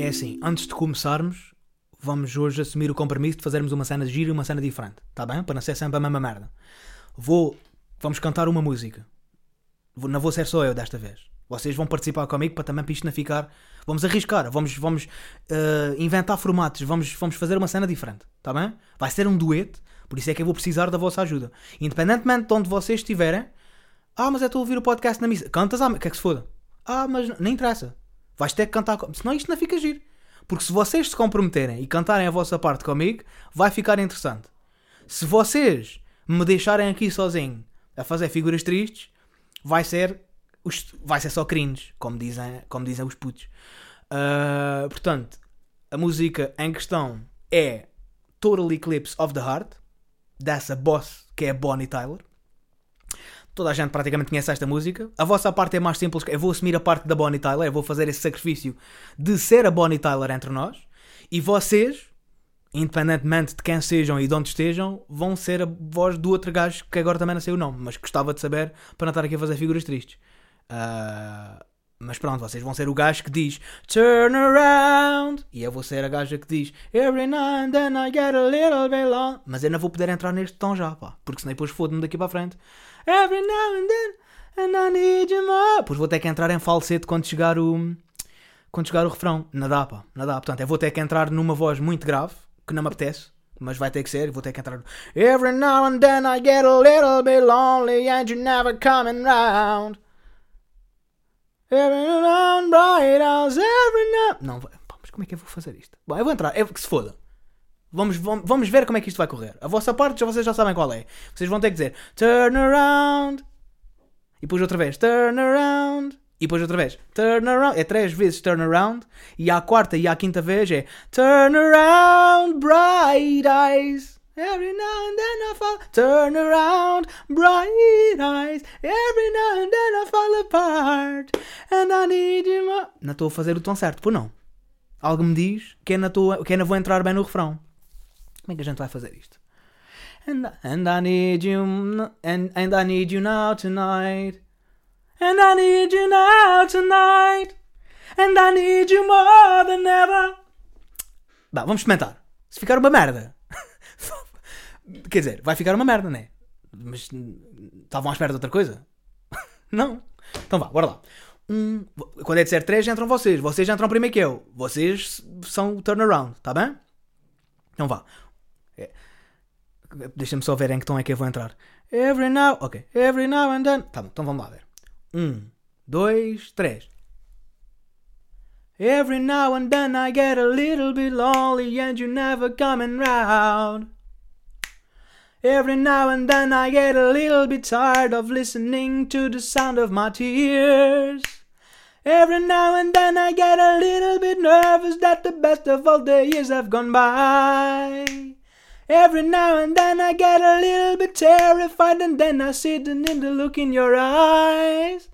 É assim, antes de começarmos, vamos hoje assumir o compromisso de fazermos uma cena de giro e uma cena diferente, tá bem? Para não ser sempre a mesma merda. Vou, vamos cantar uma música. Vou- Não vou ser só eu desta vez. Vocês vão participar comigo para também para isto não ficar. Vamos arriscar, vamos, vamos eh, inventar formatos, vamos, vamos fazer uma cena diferente, tá bem? Vai ser um dueto, por isso é que eu vou precisar da vossa ajuda. Independentemente de onde vocês estiverem, ah, mas eu estou a ouvir o podcast na missa. Cantas, ah, que é que se foda? Ah, mas não interessa. Vais ter que cantar. Senão isto não fica giro. Porque se vocês se comprometerem e cantarem a vossa parte comigo, vai ficar interessante. Se vocês me deixarem aqui sozinho a fazer figuras tristes, vai ser, os- vai ser só cringe, como dizem, como dizem os putos. Ah, portanto, a música em questão é Total Eclipse of the Heart, dessa boss que é Bonnie Tyler. Toda a gente praticamente conhece esta música. A vossa parte é mais simples. Eu vou assumir a parte da Bonnie Tyler. Eu vou fazer esse sacrifício de ser a Bonnie Tyler entre nós. E vocês, independentemente de quem sejam e de onde estejam, vão ser a voz do outro gajo que agora também não sei o nome. Mas gostava de saber para não estar aqui a fazer figuras tristes. Ah, mas pronto, vocês vão ser o gajo que diz Turn around. E eu vou ser a gaja que diz Every now and then I get a little bit long. Mas eu não vou poder entrar neste tom já, pá. Porque senão depois fodo-me daqui para a frente. Every now and then and I need you more. Depois vou ter que entrar em falsete quando chegar o. Quando chegar o refrão. Dá, pá. Dá. Portanto, eu vou ter que entrar numa voz muito grave, que não me apetece. Mas vai ter que ser, vou ter que entrar. Every now and then I get a little bit lonely and you're never coming round. Every round bright hours, every now. Não, pá, mas como é que eu vou fazer isto? Bom, eu vou entrar, é que se foda. Vamos, vamos, ver como é que isto vai correr. A vossa parte já vocês já sabem qual é. Vocês vão ter que dizer turn around. E depois outra vez turn around. E depois outra vez turn around. É três vezes turn around. E à quarta e à quinta vez é turn around, bright eyes. Every now and then I fall. Turn around, bright eyes. Every now and then I fall apart. And I need you more. Não estou a fazer o tom certo, por não. Algo me diz que eu não, estou, que eu não vou entrar bem no refrão. Como é que a gente vai fazer isto? And, and I need you and, and I need you now tonight. And I need you now tonight. And I need you more than ever. Bah, vamos experimentar. Se ficar uma merda. Quer dizer, vai ficar uma merda, né? Mas hum, estavam à espera de outra coisa? Não. Então vá, bora lá. Um, quando é de ser três, entram vocês. Vocês entram primeiro que eu. Vocês são o turnaround, tá bem? Então vá. É. Deixa-me só ver em que tom é que eu vou entrar. Every now. Ok. Every now and then. Tá bom, então vamos lá ver. Um, dois, três. Every now and then I get a little bit lonely and you're never coming round. Every now and then I get a little bit tired of listening to the sound of my tears. Every now and then I get a little bit nervous that the best of all the years have gone by. Every now and then I get a little bit terrified and then I see the, the look in your eyes.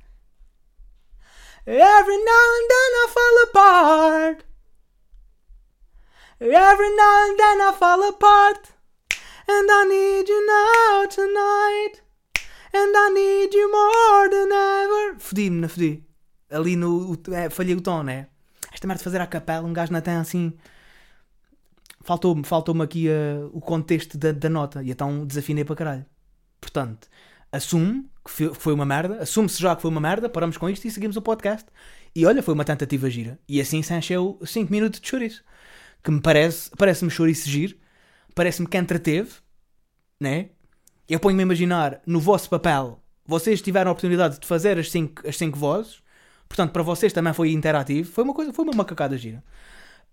Every now and then I fall apart. Every now and then I fall apart. And I need you now tonight. And I need you more than ever. Fodi-me, não fodi. Ali no. É, falhei o tom, né? Esta merda de fazer a capela, um gajo não tem assim. Faltou-me faltou aqui uh, o contexto da, da nota. E então desafinei para caralho. Portanto, assume que foi, foi uma merda. Assume-se já que foi uma merda. Paramos com isto e seguimos o podcast. E olha, foi uma tentativa gira. E assim se encheu 5 minutos de chouriço. Que me parece. Parece-me chouriço giro. Parece-me que entreteve. Né? Eu ponho-me a imaginar no vosso papel. Vocês tiveram a oportunidade de fazer as 5 as cinco vozes. Portanto, para vocês também foi interativo. Foi uma coisa, foi uma macacada gira.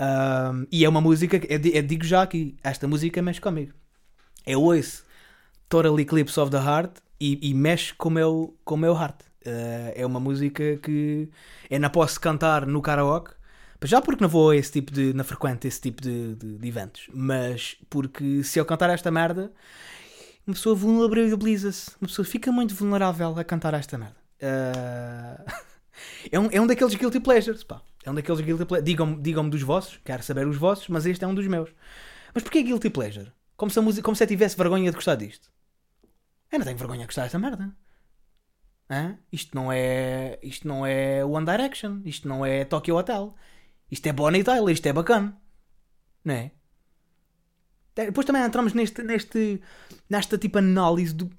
Ahm, e é uma música que eu, di- eu digo já aqui, esta música mexe comigo. Eu ouço Total Eclipse of the Heart e, e mexe com o meu, com o meu heart. Ah, é uma música que eu não posso cantar no karaoke, já porque não vou a esse tipo de, não frequento esse tipo de, de- de eventos, mas porque se eu cantar esta merda, uma pessoa vulnerabiliza-se, uma pessoa fica muito vulnerável a cantar esta merda. Ah, é, um, é um daqueles guilty pleasures, pá. É um daqueles guilty pleasures. Digam-me digam dos vossos, quero saber os vossos, mas este é um dos meus. Mas porquê guilty pleasure? Como se, a como se eu tivesse vergonha de gostar disto. Eu não tenho vergonha de gostar desta merda. Hã? Isto não é. Isto não é One Direction. Isto não é Tokyo Hotel. Isto é Bonnie Tyler, isto é bacana. Não é? Depois também entramos neste, neste, nesta tipo análise do.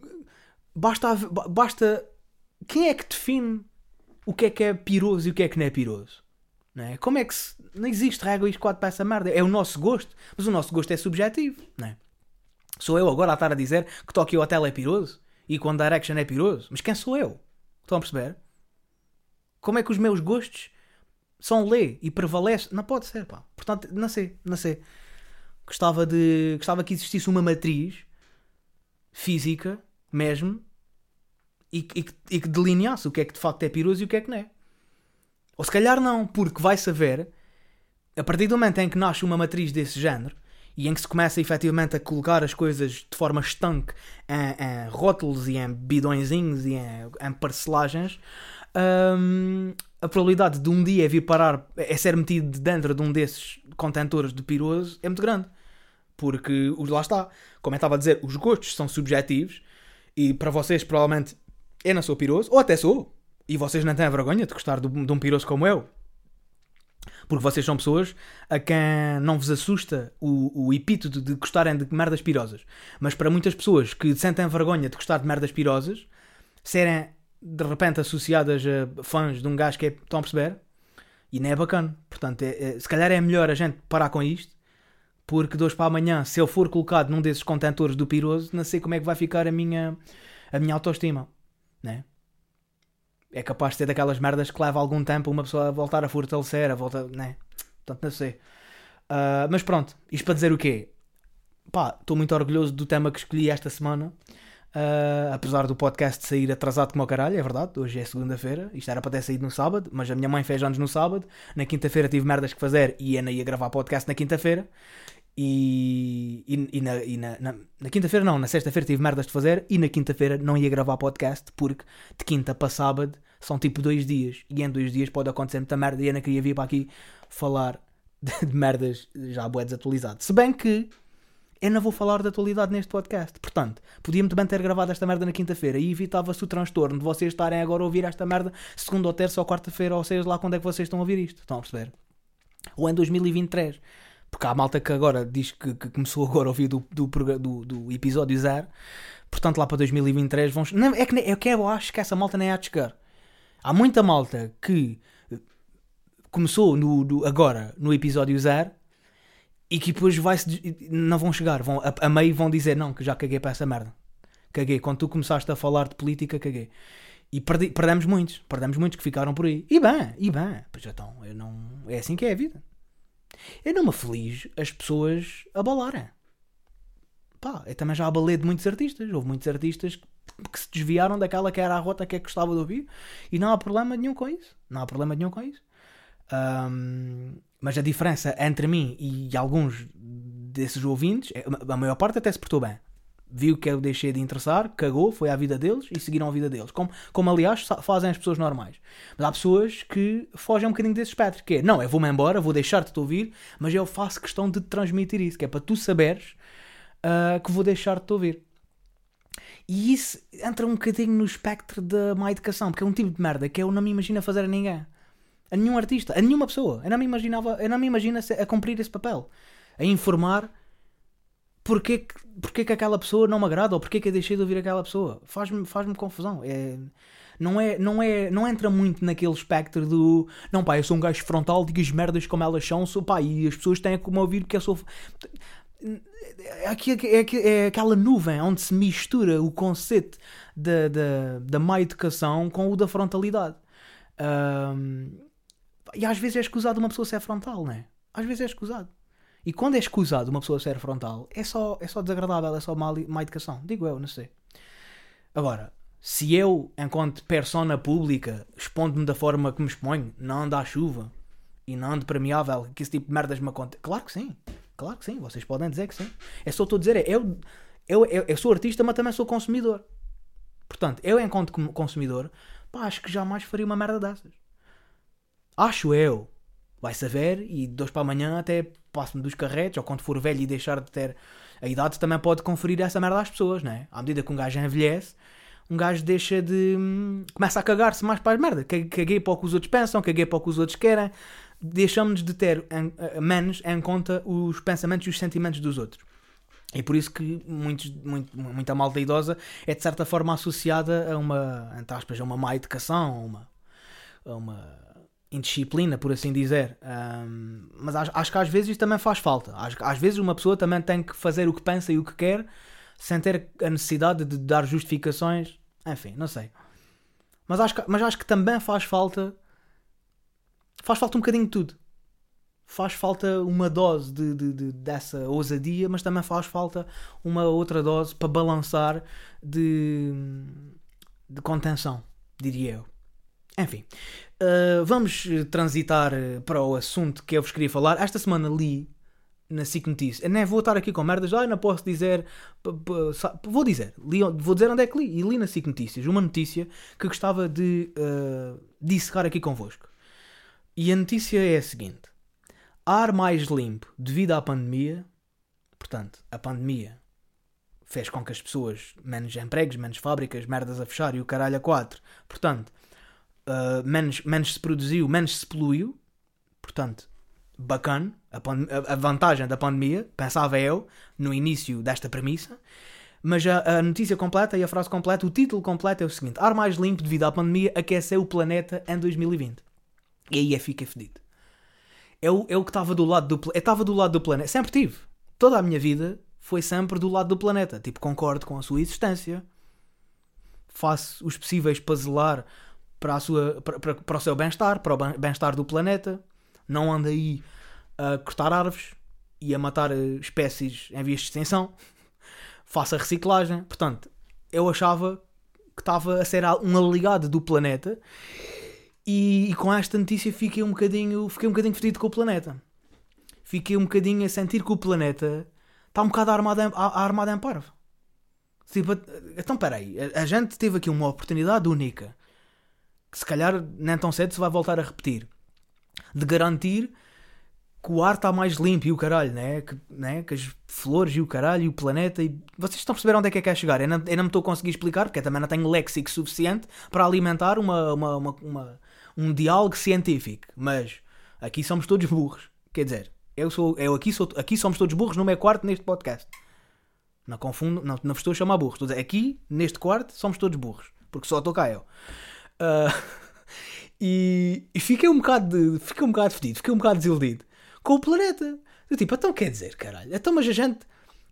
Basta, basta. Quem é que define o que é que é piroso e o que é que não é piroso? Não é? Como é que se. Não existe regra e quatro para essa merda. É o nosso gosto. Mas o nosso gosto é subjetivo. Não é? Sou eu agora a estar a dizer que Tokyo Hotel é piroso e que One Direction é piroso. Mas quem sou eu? Estão a perceber? Como é que os meus gostos são lê e prevalecem? Não pode ser, pá. Portanto, não sei, não sei. Gostava, de, gostava que existisse uma matriz física mesmo e, e, e que delineasse o que é que de facto é piroso e o que é que não é. Ou se calhar não, porque vai saber, a partir do momento em que nasce uma matriz desse género e em que se começa efetivamente a colocar as coisas de forma estanque em, em rótulos e em bidõezinhos e em, em parcelagens, hum, a probabilidade de um dia vir parar, é ser metido dentro de um desses contentores de piroso é muito grande. Porque, lá está, como eu estava a dizer, os gostos são subjetivos e para vocês provavelmente eu não sou piroso, ou até sou, e vocês não têm vergonha de gostar de, de um piroso como eu. Porque vocês são pessoas a quem não vos assusta o, o epíteto de gostarem de merdas pirosas. Mas para muitas pessoas que sentem vergonha de gostar de merdas pirosas, serem de repente associadas a fãs de um gajo que é. Estão a perceber? E não é bacana. Portanto, é, é, se calhar é melhor a gente parar com isto, porque de hoje para amanhã, se eu for colocado num desses contentores do piroso, não sei como é que vai ficar a minha, a minha autoestima. Né? É capaz de ser daquelas merdas que leva algum tempo uma pessoa a voltar a fortalecer, a voltar. Né? Portanto, não sei. Uh, mas pronto, isto para dizer o quê? Pá, estou muito orgulhoso do tema que escolhi esta semana. Uh, apesar do podcast sair atrasado como o caralho, é verdade, hoje é segunda-feira, isto era para ter saído no sábado, mas a minha mãe fez anos no sábado, na quinta-feira tive merdas que fazer e ainda ia gravar podcast na quinta-feira, e, e, e, na, e na, na, na quinta-feira não, na sexta-feira tive merdas de fazer e na quinta-feira não ia gravar podcast porque de quinta para sábado são tipo dois dias e em dois dias pode acontecer muita merda e eu não queria vir para aqui falar de, de merdas já bué desatualizado. Se bem que eu não vou falar de atualidade neste podcast. Portanto, podia muito bem ter gravado esta merda na quinta-feira e evitava-se o transtorno de vocês estarem agora a ouvir esta merda segunda ou terça ou quarta-feira, ou seja lá quando é que vocês estão a ouvir isto. Estão a perceber? Ou em 2023. Porque há malta que agora diz que, que começou agora a ouvir do, do, do, do, episódio zero. Portanto, lá para 2023 vão. Não, é, que, é que eu acho que essa malta nem há de chegar. Há muita malta que começou no, no, agora no episódio zero e que depois vai não vão chegar, vão, a, a meio vão dizer não, que já caguei para essa merda. Caguei. Quando tu começaste a falar de política, caguei. E perdi, perdemos muitos, perdemos muitos que ficaram por aí. E bem, e bem. Pois então, eu não, é assim que é a vida. Eu não me feliz as pessoas abalarem. Pá, eu também já abalei de muitos artistas. Houve muitos artistas que, que se desviaram daquela que era a rota que é que gostava de ouvir. E não há problema nenhum com isso. Não há problema nenhum com isso. Um, mas a diferença entre mim e alguns desses ouvintes, é, a maior parte até se portou bem. Viu que eu deixei de interessar, cagou, foi à vida deles e seguiram a vida deles. Como, como aliás fazem as pessoas normais. Mas há pessoas que fogem um bocadinho desse espectro. Que é, não, eu vou-me embora, vou deixar de ouvir, mas eu faço questão de te transmitir isso. Que é para tu saberes uh, que vou deixar de ouvir. E isso entra um bocadinho no espectro da má educação, porque é um tipo de merda que eu não me imagino fazer a ninguém a nenhum artista, a nenhuma pessoa. Eu não me imaginava, eu não me imagino a, a cumprir esse papel, a informar porque, que, porque que aquela pessoa não me agrada ou porque que eu deixei de ouvir aquela pessoa. Faz-me faz confusão. É, não, é, não, é, não entra muito naquele espectro do não pá, eu sou um gajo frontal, digo as merdas como elas são, sou, pá, e as pessoas têm como ouvir porque eu sou. Aqui, é, é, é aquela nuvem onde se mistura o conceito da, da, da má educação com o da frontalidade. Um, e às vezes é escusado uma pessoa ser frontal, não é? Às vezes é escusado. E quando é escusado uma pessoa ser frontal, é só, é só desagradável, é só má, má educação. Digo eu, não sei. Agora, se eu, enquanto persona pública, expondo-me da forma que me exponho, não ando à chuva e não ando permeável, que esse tipo de merdas me acontece. Claro que sim. Claro que sim. Vocês podem dizer que sim. É só estou a dizer, é, eu, eu, eu, eu sou artista, mas também sou consumidor. Portanto, eu, enquanto consumidor, pá, acho que jamais faria uma merda dessas. Acho eu. Vai saber e de hoje para amanhã até passo-me dos carretes, ou quando for velho e deixar de ter a idade, também pode conferir essa merda às pessoas, né? À medida que um gajo envelhece, um gajo deixa de. hum, começa a cagar-se mais para as merda. Ca- Caguei para o que os outros pensam, caguei para o que os outros querem. Deixamos de ter em, menos em conta os pensamentos e os sentimentos dos outros. E por isso que muitos, muito, muita malta idosa é de certa forma associada a uma, entre aspas, a uma má educação, a uma, a uma indisciplina, por assim dizer. Ahm, mas acho, acho que às vezes isso também faz falta. Acho que às vezes uma pessoa também tem que fazer o que pensa e o que quer sem ter a necessidade de dar justificações. Enfim, não sei. Mas acho que, mas acho que também faz falta. Faz falta um bocadinho de tudo. Faz falta uma dose de, de- de- dessa ousadia, mas também faz falta uma outra dose para balançar de, de contenção, diria eu. Enfim, uh, vamos eh, transitar eh, para o assunto que eu vos queria falar. Esta semana li na SIC Notícias. Eu nem vou estar aqui com merdas, ah, não posso dizer. Vou dizer, li, vou dizer onde é que li. E li na SIC Notícias uma notícia que gostava de uh, dissecar aqui convosco. E a notícia é a seguinte: ar mais limpo devido à pandemia. Portanto, a pandemia fez com que as pessoas, menos empregos, menos fábricas, merdas a fechar e o caralho a quatro. Portanto, uh, menos, menos se produziu, menos se poluiu. Portanto, bacana. A, a- vantagem da pandemia, pensava eu, no início desta premissa. Mas a, a notícia completa e a frase completa, o título completo é o seguinte: Ar mais limpo devido à pandemia aqueceu o planeta em 2020. E aí é fica fedido. É o, é que estava do lado do estava do lado do planeta. Sempre tive. Toda a minha vida foi sempre do lado do planeta. Tipo, concordo com a sua existência. Faço os possíveis para zelar para, a sua, para, para, para o seu bem-estar, para o bem- bem-estar do planeta. Não ando aí a cortar árvores e a matar eh, espécies em vias de extinção. Faço a reciclagem. Portanto, eu achava que estava a ser um aligado do planeta e, e com esta notícia fiquei um bocadinho, fiquei um bocadinho fedido com o planeta. Fiquei um bocadinho a sentir que o planeta está um bocado armado em, a- armado em parvo. Tipo, então peraí, a, a gente teve aqui uma oportunidade única que se calhar nem tão cedo se vai voltar a repetir de garantir que o ar está mais limpo e o caralho, né? Que, né? que as flores e o caralho e o planeta e vocês estão a perceber onde é que é que quer chegar. Eu não, eu não me estou a conseguir explicar porque eu também não tenho léxico suficiente para alimentar uma, uma, uma, uma- um diálogo científico. Mas aqui somos todos burros. Quer dizer, eu sou, eu aqui, sou, aqui somos todos burros no meu quarto neste podcast. Não confundo, não, não vos estou a chamar burros. Aqui, neste quarto, somos todos burros. Porque só estou cá eu. Ah, e, e fiquei um bocado fiquei um bocado fedido, fiquei um bocado desiludido com o planeta. Eu tipo, então quer dizer, caralho, então mas a gente.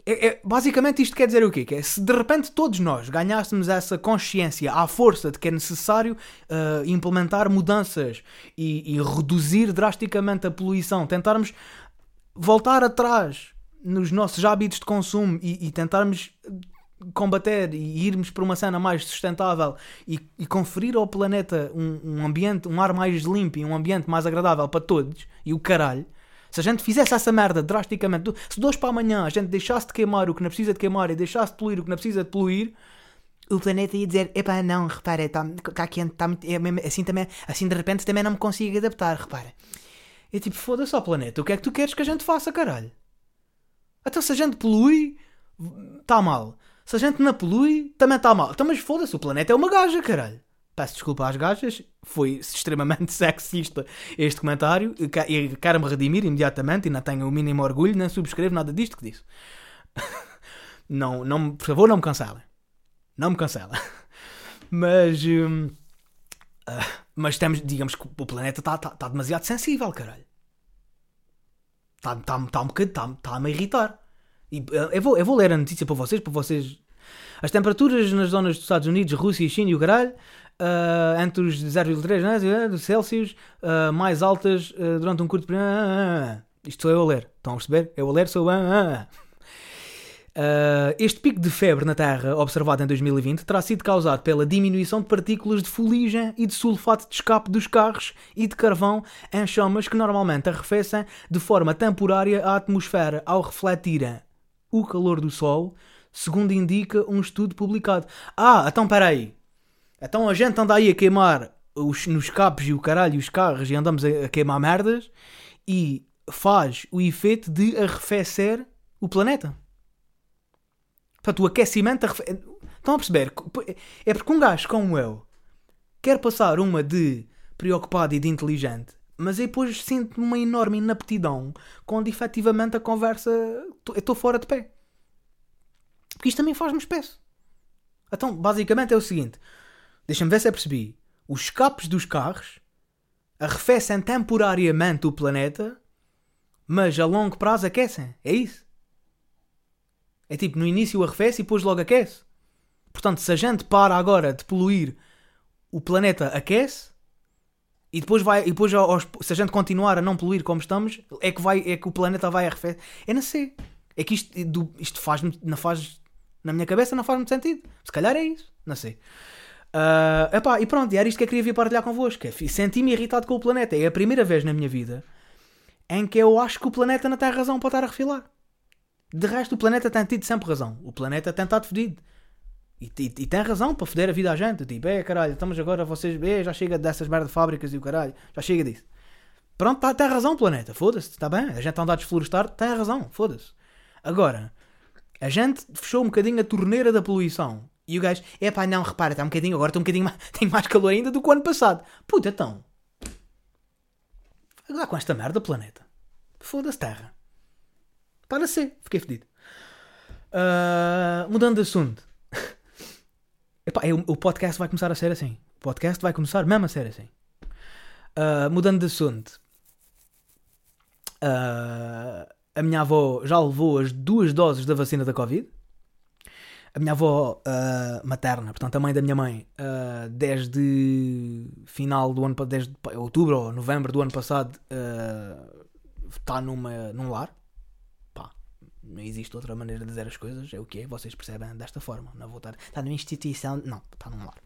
É, é- basicamente isto quer dizer o quê? Que é, se de repente todos nós ganhássemos essa consciência à força de que é necessário ah, implementar mudanças e, e reduzir drasticamente a poluição, tentarmos voltar atrás nos nossos hábitos de consumo e, e tentarmos combater e irmos para uma cena mais sustentável e, e conferir ao planeta um, um ambiente, um ar mais limpo e um ambiente mais agradável para todos e o caralho. Se a gente fizesse essa merda drasticamente, se de hoje para amanhã a gente deixasse de queimar o que não precisa de queimar e deixasse de poluir o que não precisa de poluir, o planeta ia dizer: epá, não, repara, está tá quente, tá muito, é assim, também, assim de repente também não me consigo adaptar, repara. É tipo, foda-se ao planeta, o que é que tu queres que a gente faça, caralho? Então se a gente polui, está mal. Se a gente não polui, também está mal. Então, mas foda-se, o planeta é uma gaja, caralho. Peço desculpa às gajas, foi extremamente sexista este comentário e que- quero-me redimir imediatamente e não tenho o mínimo orgulho, nem subscrevo nada disto que disse. não, não, por favor, não me cancelem. Não me cancelem. Mas, hum, ah, mas temos, digamos que o planeta está tá, tá demasiado sensível, caralho. Está tá, tá um bocado, está tá a irritar. E, eh, eu, vou, eu vou ler a notícia para vocês, para vocês. As temperaturas nas zonas dos Estados Unidos, Rússia, China e o caralho, ah, entre os 0,3 né, de Celsius, ah, mais altas ah, durante um curto período. ah, ah, ah. Isto sou eu a ler. Estão a perceber? Eu a ler sou. ah. Uh, este pico de febre na Terra, observado em 2020, terá sido causado pela diminuição de partículas de fuligem e de sulfato de escape dos carros e de carvão em chamas que normalmente arrefecem de forma temporária a atmosfera ao refletirem o calor do Sol, segundo indica um estudo publicado. Ah, então peraí. Então a gente anda aí a queimar os, nos capos e o caralho os carros e andamos a, a queimar merdas e faz o efeito de arrefecer o planeta. Portanto, o aquecimento. arrefe- Estão a perceber? É porque um gajo como eu quer passar uma de preocupado e de inteligente, mas aí depois sinto uma enorme inaptidão quando efetivamente a conversa. Eu estou fora de pé. Porque isto também faz-me espécie. Então, basicamente é o seguinte: deixa-me ver se eu percebi. Os escapes dos carros arrefecem temporariamente o planeta, mas a longo prazo aquecem. É isso? É tipo, no início arrefece e depois logo aquece. Portanto, se a gente para agora de poluir, o planeta aquece e depois vai, e depois se a gente continuar a não poluir como estamos, é que vai, é que o planeta vai arrefecer. É não sei. É que isto, isto faz, não faz na minha cabeça não faz muito sentido. Se calhar é isso, não sei. Uh, epá, e pronto, era isto que eu queria vir partilhar convosco. É, senti-me irritado com o planeta. É a primeira vez na minha vida em que eu acho que o planeta não tem razão para estar a refilar. De resto, o planeta tem tido sempre razão. O planeta tem estado fedido. E, e, e, tem razão para foder a vida à gente. Tipo, é caralho, estamos agora vocês. É, já chega dessas merda de fábricas e o caralho. Já chega disso. Pronto, tá, tem razão, planeta. Foda-se, está bem. A gente está a desflorestar, tem razão. Foda-se. Agora, a gente fechou um bocadinho a torneira da poluição. E o gajo, é pá, não, repara, está um bocadinho, agora estou um bocadinho mais, tenho mais calor ainda do que o ano passado. Puta, então. Agora com esta merda, planeta. Foda-se, terra. Para ser, fiquei fedido. Uh, mudando de assunto. Epá, eu, o podcast vai começar a ser assim. O podcast vai começar mesmo a ser assim. Uh, mudando de assunto. Uh, a minha avó já levou as duas doses da vacina da Covid. A minha avó uh, materna, portanto a mãe da minha mãe, uh, desde final do ano, desde outubro ou novembro do ano passado, está numa, num lar. Não existe outra maneira de dizer as coisas, é o que é, vocês percebem desta forma. Não vou está numa instituição, não, está num lar.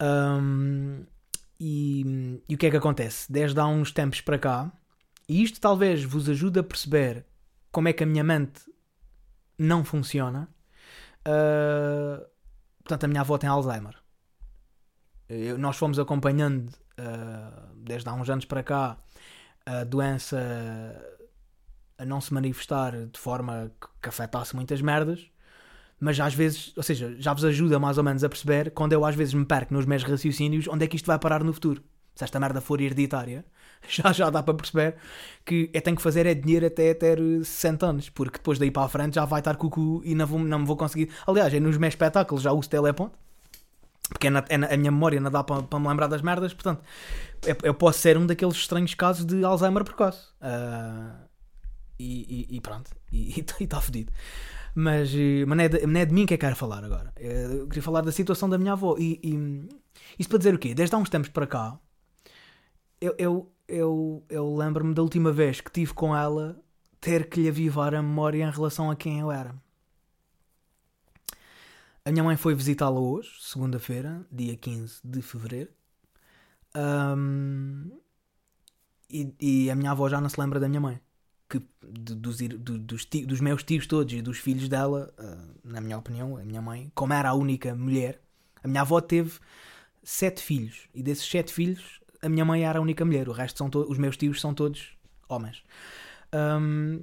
Um, e, e o que é que acontece? Desde há uns tempos para cá, e isto talvez vos ajude a perceber como é que a minha mente não funciona. Uh, portanto, a minha avó tem Alzheimer. Eu, nós fomos acompanhando uh, desde há uns anos para cá a doença a não se manifestar de forma que, afetasse muitas merdas, mas às vezes, ou seja, já vos ajuda mais ou menos a perceber quando eu às vezes me perco nos meus raciocínios onde é que isto vai parar no futuro. Se esta merda for hereditária, já, já dá para perceber que eu tenho que fazer é dinheiro até ter 60 anos, porque depois daí para a frente já vai estar cucu e não, vou, não me vou conseguir. Aliás, é nos meus espetáculos já uso teleponto, porque é na, é na, a minha memória não dá para, para me lembrar das merdas, portanto, eu, eu, posso ser um daqueles estranhos casos de Alzheimer precoce. Uh, e, e, e, pronto, e está fodido. Mas, mas não, é de, não é de mim que eu quero falar agora. Eu queria falar da situação da minha avó. E, e isto para dizer o quê? Desde há uns tempos para cá, eu, eu, eu, eu lembro-me da última vez que tive com ela ter que lhe avivar a memória em relação a quem eu era. A minha mãe foi visitá-la hoje, segunda-feira, dia 15 de fevereiro. Um, e, e, a minha avó já não se lembra da minha mãe. Que, dos, do, dos, dos, meus tios todos e dos filhos dela, uh, na minha opinião, a minha mãe, como era a única mulher, a minha avó teve sete filhos. E desses sete filhos, a minha mãe era a única mulher, o resto são os meus tios são todos homens. Um,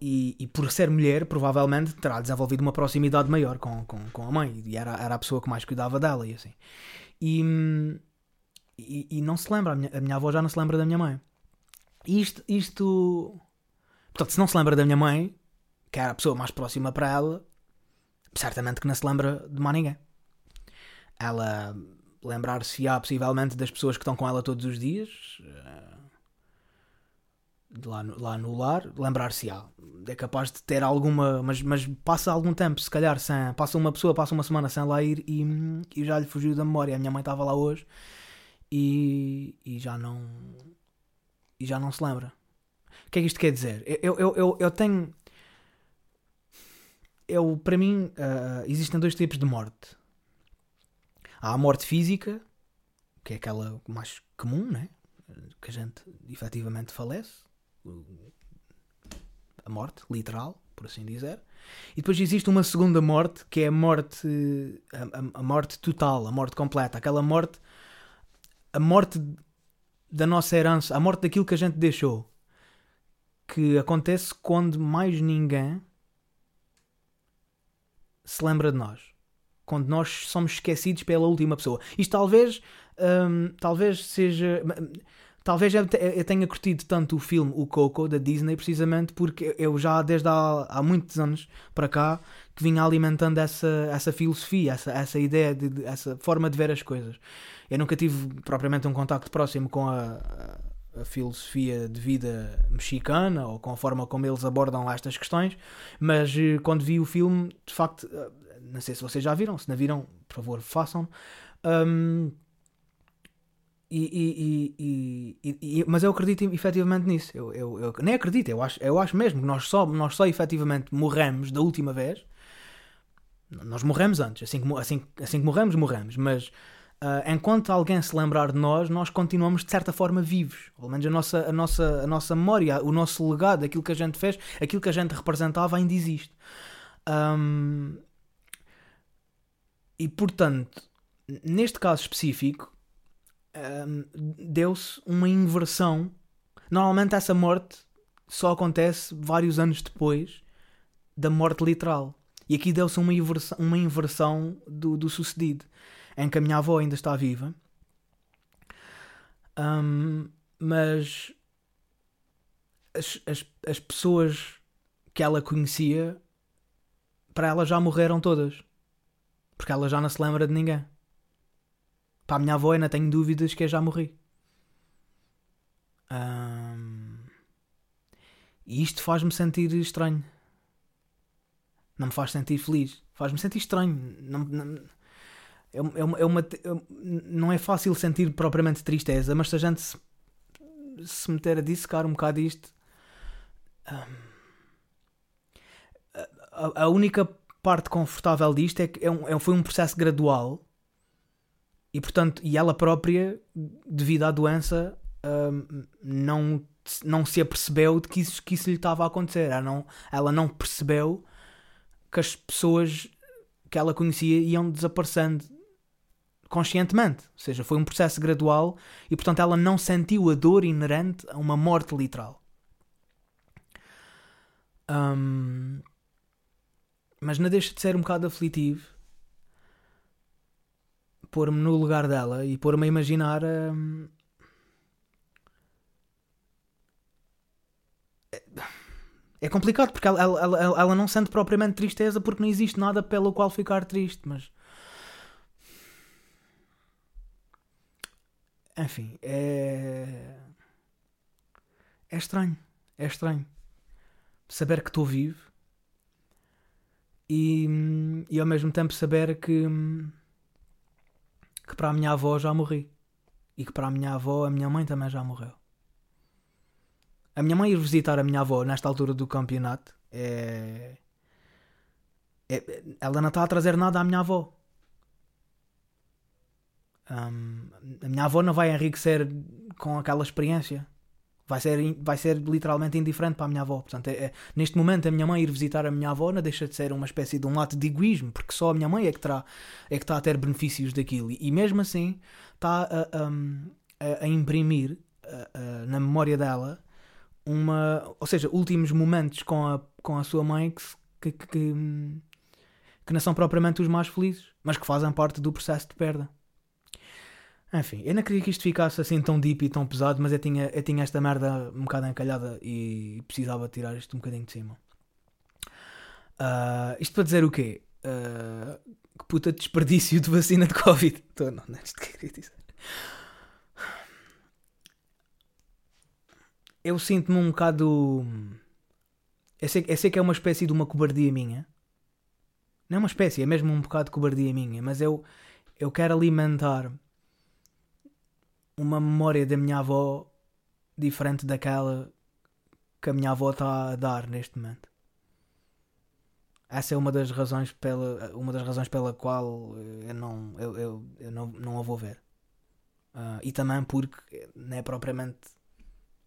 e, e, por ser mulher, provavelmente terá desenvolvido uma proximidade maior com, com, com a mãe, e era, era a pessoa que mais cuidava dela e assim. E, e, e não se lembra, a minha, a minha, avó já não se lembra da minha mãe. Isto, isto. Portanto, se não se lembra da minha mãe, que era a pessoa mais próxima para ela, certamente que não se lembra de mais ninguém. Ela lembrar-se-á possivelmente das pessoas que estão com ela todos os dias, uh, lá, no, lá no lar, lembrar-se-á. É capaz de ter alguma, mas, mas passa algum tempo, se calhar, sem, passa uma pessoa, passa uma semana sem lá ir e, e já lhe fugiu da memória. A minha mãe estava lá hoje e, e já não e já não se lembra. O que é que isto quer dizer? Eu, eu, eu, eu tenho. Eu, para mim, uh, existem dois tipos de morte Há a morte física, que é aquela mais comum, né? que a gente efetivamente falece. A morte, literal, por assim dizer. E depois existe uma segunda morte, que é a morte, a, a, morte total, a morte completa. Aquela morte, a morte da nossa herança, a morte daquilo que a gente deixou. Que acontece quando mais ninguém se lembra de nós quando nós somos esquecidos pela última pessoa. Isto talvez, hum, talvez seja. Talvez eu tenha curtido tanto o filme O Coco da Disney precisamente porque eu já desde há, há muitos anos para cá que vinha alimentando essa, essa filosofia, essa, essa ideia, de, essa forma de ver as coisas. Eu nunca tive propriamente um contacto próximo com a, a, filosofia de vida mexicana ou com a forma como eles abordam estas questões, mas eh, quando vi o filme, de facto, eh, não sei se vocês já viram, se não viram, por favor, façam. Um, e, e, e, mas eu acredito efetivamente nisso. Eu, eu, eu, nem acredito, eu acho, eu acho mesmo que nós só, nós só efetivamente morremos da última vez. Nós morremos antes, assim que, assim, assim que morremos, morremos. Mas uh, enquanto alguém se lembrar de nós, nós continuamos de certa forma vivos. Pelo menos a nossa, a, nossa, a nossa memória, o nosso legado, aquilo que a gente fez, aquilo que a gente representava ainda existe. Um, e portanto, neste caso específico, um, deu-se uma inversão. Normalmente essa morte só acontece vários anos depois da morte literal. E aqui deu-se uma inversão, uma inversão do, do, sucedido, em que a minha avó ainda está viva, um, mas as, as, as pessoas que ela conhecia, para ela já morreram todas, porque ela já não se lembra de ninguém. Para a minha avó ainda tenho dúvidas que eu já morri. Um... E isto faz-me sentir estranho. Não me faz sentir feliz. Faz-me sentir estranho. Não, não, é, é, uma, é uma, não é fácil sentir propriamente tristeza, mas se a gente se, se meter a dissecar um bocado isto. Um... A, a, única parte confortável disto é que é um, é, foi um processo gradual e portanto, e ela própria, devido à doença, um, não, não se apercebeu de que isso, que isso lhe estava a acontecer. Ela não, ela não percebeu que as pessoas que ela conhecia iam desaparecendo conscientemente. Ou seja, foi um processo gradual e, portanto, ela não sentiu a dor inerente a uma morte literal. Um, mas não deixa de ser um bocado aflitivo pôr-me no lugar dela e pôr-me a imaginar. Hum, é complicado porque ela, ela, ela, ela, não sente propriamente tristeza porque não existe nada pelo qual ficar triste, mas. Enfim, é. É estranho. É estranho. Saber que estou vivo e, e ao mesmo tempo saber que que para a minha avó já morri. E que para a minha avó, a minha mãe também já morreu. A minha mãe ir visitar a minha avó nesta altura do campeonato é. é... ela não está a trazer nada à minha avó. Um, a minha avó não vai enriquecer com aquela experiência vai ser, vai ser literalmente indiferente para a minha avó. Portanto, é, é, neste momento, a minha mãe ir visitar a minha avó não deixa de ser uma espécie de um ato de egoísmo, porque só a minha mãe é que, terá, é que está a ter benefícios daquilo. E, e mesmo assim, está a, a, a imprimir a, na memória dela uma. Ou seja, últimos momentos com a, com a sua mãe que, que, que, que não são propriamente os mais felizes, mas que fazem parte do processo de perda. Enfim, eu não queria que isto ficasse assim tão deep e tão pesado, mas eu tinha, eu tinha esta merda um bocado encalhada e precisava tirar isto um bocadinho de cima. Uh, isto para dizer o quê? Uh, que puta desperdício de vacina de Covid. Tô, não, não é isto que eu queria dizer. Eu sinto-me um bocado. Eu sei, eu sei que é uma espécie de uma cobardia minha. Não é uma espécie, é mesmo um bocado de cobardia minha, mas eu, eu quero alimentar uma memória da minha avó diferente daquela que a minha avó está a dar neste momento. Essa é uma das razões pela, uma das razões pela qual eu não, eu, eu, eu não, não a vou ver. Uh, e também porque não é propriamente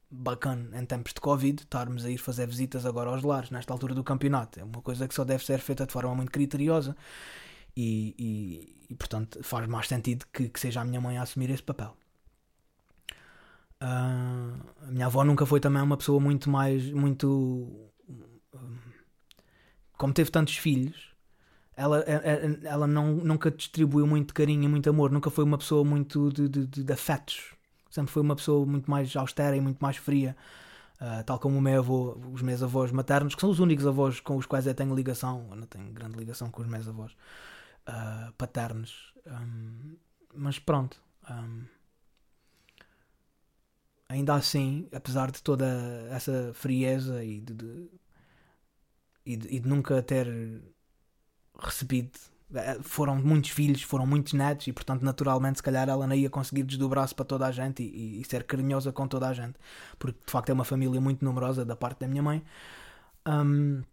bacana em tempos de Covid estarmos a ir fazer visitas agora aos lares nesta altura do campeonato. É uma coisa que só deve ser feita de forma muito criteriosa e, e, e portanto faz mais sentido que, que seja a minha mãe a assumir esse papel. Uh, a minha avó nunca foi também uma pessoa muito mais. muito. como teve tantos filhos, ela, ela, ela não, nunca distribuiu muito carinho e muito amor, nunca foi uma pessoa muito de, de, de, de afetos. Sempre foi uma pessoa muito mais austera e muito mais fria. Uh, tal como o meu avô, os meus avós maternos, que são os únicos avós com os quais eu tenho ligação, eu não tenho grande ligação com os meus avós uh, paternos. Um, mas pronto. Um, ainda assim, apesar de toda essa frieza e de, de, e de, e de nunca ter recebido eh, foram muitos filhos, foram muitos netos e portanto naturalmente se calhar ela não ia conseguir desdobrar-se para toda a gente e, e, ser carinhosa com toda a gente porque de facto é uma família muito numerosa da parte da minha mãe. Um,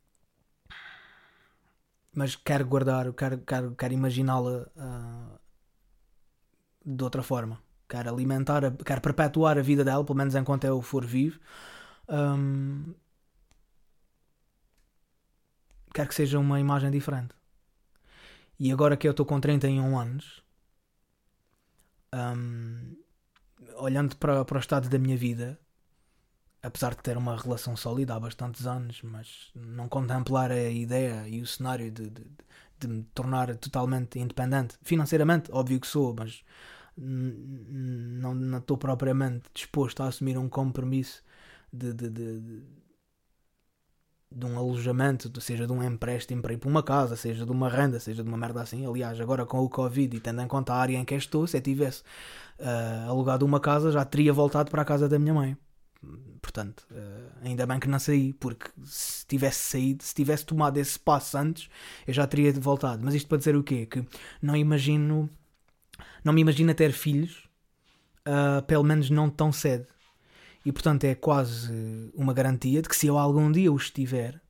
mas quero guardar, quero, quero, quero imaginá-la uh, de outra forma quero alimentar, a, quero perpetuar a vida dela, pelo menos enquanto eu for vivo um, quero que seja uma imagem diferente e agora que eu estou com 31 anos, um, olhando para, para o estado da minha vida, apesar de ter uma relação sólida há bastantes anos, mas não contemplar a ideia e o cenário de, de, de me tornar totalmente independente. Financeiramente, óbvio que sou, mas não estou propriamente disposto a assumir um compromisso de, de, de, de um alojamento, seja de um empréstimo para ir para uma casa, seja de uma renda, seja de uma merda assim. Aliás, agora com o Covid e tendo em conta a área em que estou, se eu tivesse uh, alugado uma casa, já teria voltado para a casa da minha mãe. Portanto, uh, ainda bem que não saí, porque se tivesse saído, se tivesse tomado esse passo antes, eu já teria voltado. Mas isto para dizer o quê? Que não imagino, não me imagino ter filhos, uh, pelo menos não tão cedo. E portanto é quase uma garantia de que se eu algum dia os tiver,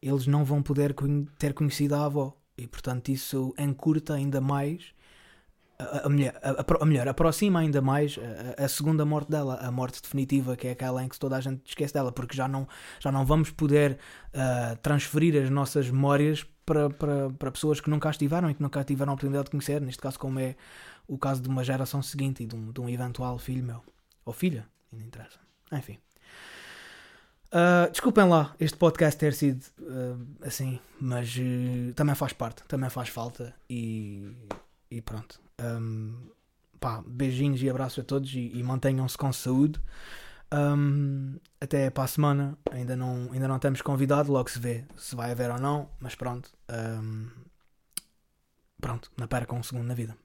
eles não vão poder ter conhecido a avó. E portanto isso encurta ainda mais a, a, mulher, a, a mulher aproxima ainda mais a, a, segunda morte dela, a morte definitiva, que é aquela em que toda a gente esquece dela, porque já não, já não vamos poder uh, transferir as nossas memórias para, para, para pessoas que nunca estiveram e que nunca tiveram a oportunidade de conhecer, neste caso, como é o caso de uma geração seguinte e de um, de um eventual filho meu ou filha, ainda interessa. Enfim. Uh, desculpem lá este podcast ter sido uh, assim, mas também faz parte, também faz falta e, e pronto. Um, pá, beijinhos e abraços a todos e, e mantenham-se com saúde. Um, até para a semana, ainda não, ainda não temos convidado, logo se vê se vai haver ou não, mas pronto. Um, pronto, não percam um segundo na vida.